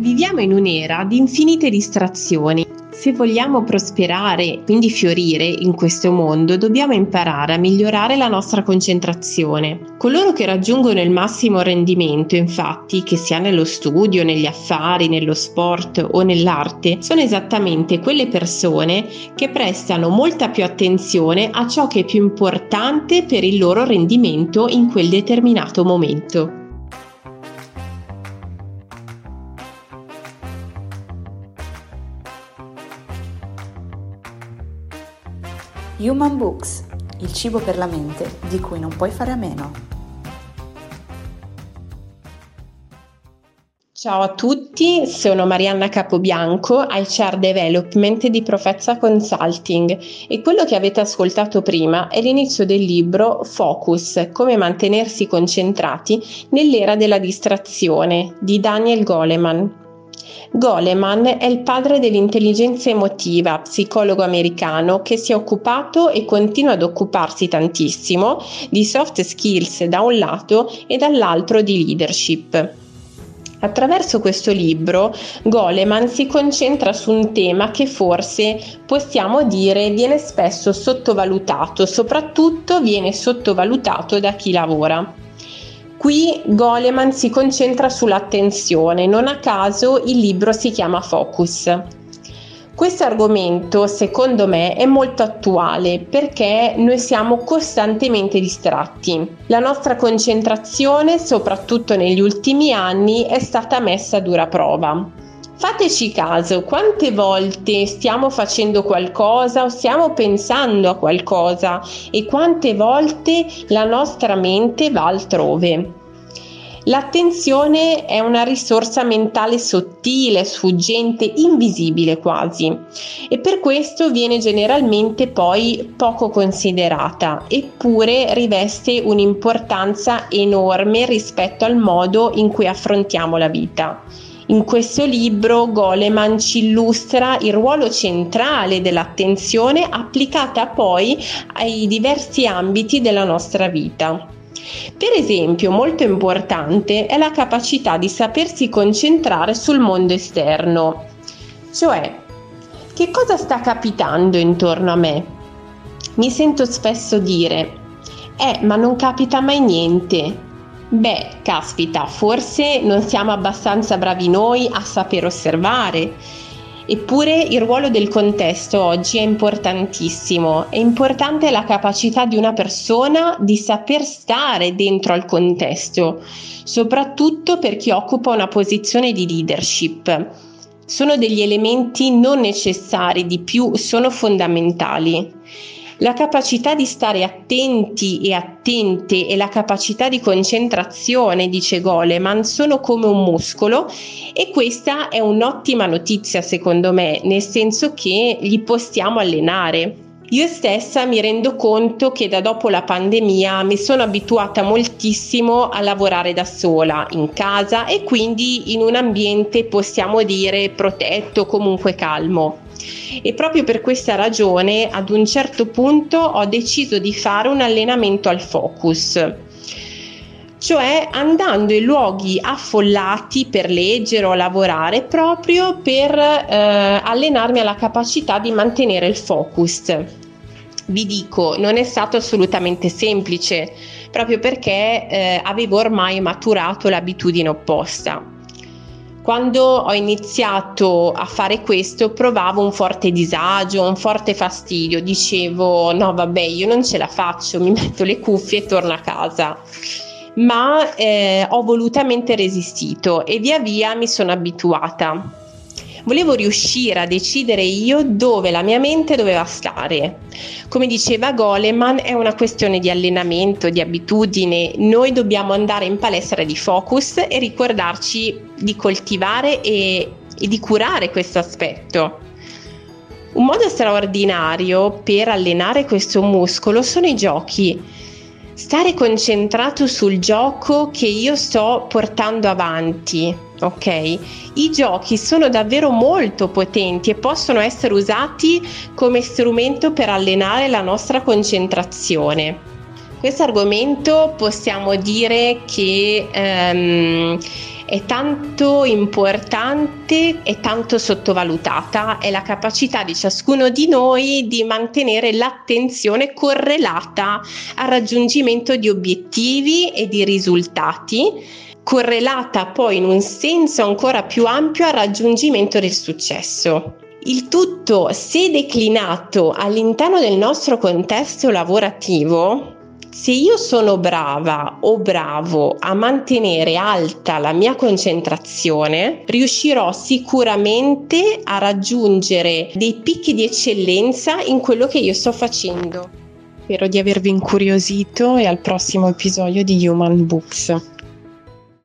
Viviamo in un'era di infinite distrazioni. Se vogliamo prosperare, quindi fiorire in questo mondo, dobbiamo imparare a migliorare la nostra concentrazione. Coloro che raggiungono il massimo rendimento, infatti, che sia nello studio, negli affari, nello sport o nell'arte, sono esattamente quelle persone che prestano molta più attenzione a ciò che è più importante per il loro rendimento in quel determinato momento. Human Books, il cibo per la mente di cui non puoi fare a meno. Ciao a tutti, sono Marianna Capobianco, HR Development di Profezza Consulting e quello che avete ascoltato prima è l'inizio del libro Focus, come mantenersi concentrati nell'era della distrazione di Daniel Goleman. Goleman è il padre dell'intelligenza emotiva, psicologo americano che si è occupato e continua ad occuparsi tantissimo di soft skills da un lato e dall'altro di leadership. Attraverso questo libro Goleman si concentra su un tema che forse possiamo dire viene spesso sottovalutato, soprattutto viene sottovalutato da chi lavora. Qui Goleman si concentra sull'attenzione, non a caso il libro si chiama Focus. Questo argomento, secondo me, è molto attuale perché noi siamo costantemente distratti. La nostra concentrazione, soprattutto negli ultimi anni, è stata messa a dura prova. Fateci caso, quante volte stiamo facendo qualcosa o stiamo pensando a qualcosa e quante volte la nostra mente va altrove. L'attenzione è una risorsa mentale sottile, sfuggente, invisibile quasi e per questo viene generalmente poi poco considerata, eppure riveste un'importanza enorme rispetto al modo in cui affrontiamo la vita. In questo libro Goleman ci illustra il ruolo centrale dell'attenzione applicata poi ai diversi ambiti della nostra vita. Per esempio, molto importante è la capacità di sapersi concentrare sul mondo esterno, cioè che cosa sta capitando intorno a me? Mi sento spesso dire, eh, ma non capita mai niente, Beh, caspita, forse non siamo abbastanza bravi noi a saper osservare. Eppure il ruolo del contesto oggi è importantissimo. È importante la capacità di una persona di saper stare dentro al contesto, soprattutto per chi occupa una posizione di leadership. Sono degli elementi non necessari, di più sono fondamentali. La capacità di stare attenti e attente e la capacità di concentrazione, dice Goleman, sono come un muscolo e questa è un'ottima notizia secondo me, nel senso che li possiamo allenare. Io stessa mi rendo conto che da dopo la pandemia mi sono abituata moltissimo a lavorare da sola in casa e quindi in un ambiente possiamo dire protetto, comunque calmo. E proprio per questa ragione ad un certo punto ho deciso di fare un allenamento al focus cioè andando in luoghi affollati per leggere o lavorare proprio per eh, allenarmi alla capacità di mantenere il focus. Vi dico, non è stato assolutamente semplice, proprio perché eh, avevo ormai maturato l'abitudine opposta. Quando ho iniziato a fare questo provavo un forte disagio, un forte fastidio, dicevo no vabbè io non ce la faccio, mi metto le cuffie e torno a casa. Ma eh, ho volutamente resistito e via via mi sono abituata. Volevo riuscire a decidere io dove la mia mente doveva stare. Come diceva Goleman, è una questione di allenamento, di abitudine. Noi dobbiamo andare in palestra di focus e ricordarci di coltivare e, e di curare questo aspetto. Un modo straordinario per allenare questo muscolo sono i giochi stare concentrato sul gioco che io sto portando avanti, ok? I giochi sono davvero molto potenti e possono essere usati come strumento per allenare la nostra concentrazione. Questo argomento possiamo dire che ehm, è tanto importante e tanto sottovalutata, è la capacità di ciascuno di noi di mantenere l'attenzione correlata al raggiungimento di obiettivi e di risultati correlata poi in un senso ancora più ampio al raggiungimento del successo. Il tutto, se declinato all'interno del nostro contesto lavorativo, se io sono brava o bravo a mantenere alta la mia concentrazione, riuscirò sicuramente a raggiungere dei picchi di eccellenza in quello che io sto facendo. Spero di avervi incuriosito e al prossimo episodio di Human Books.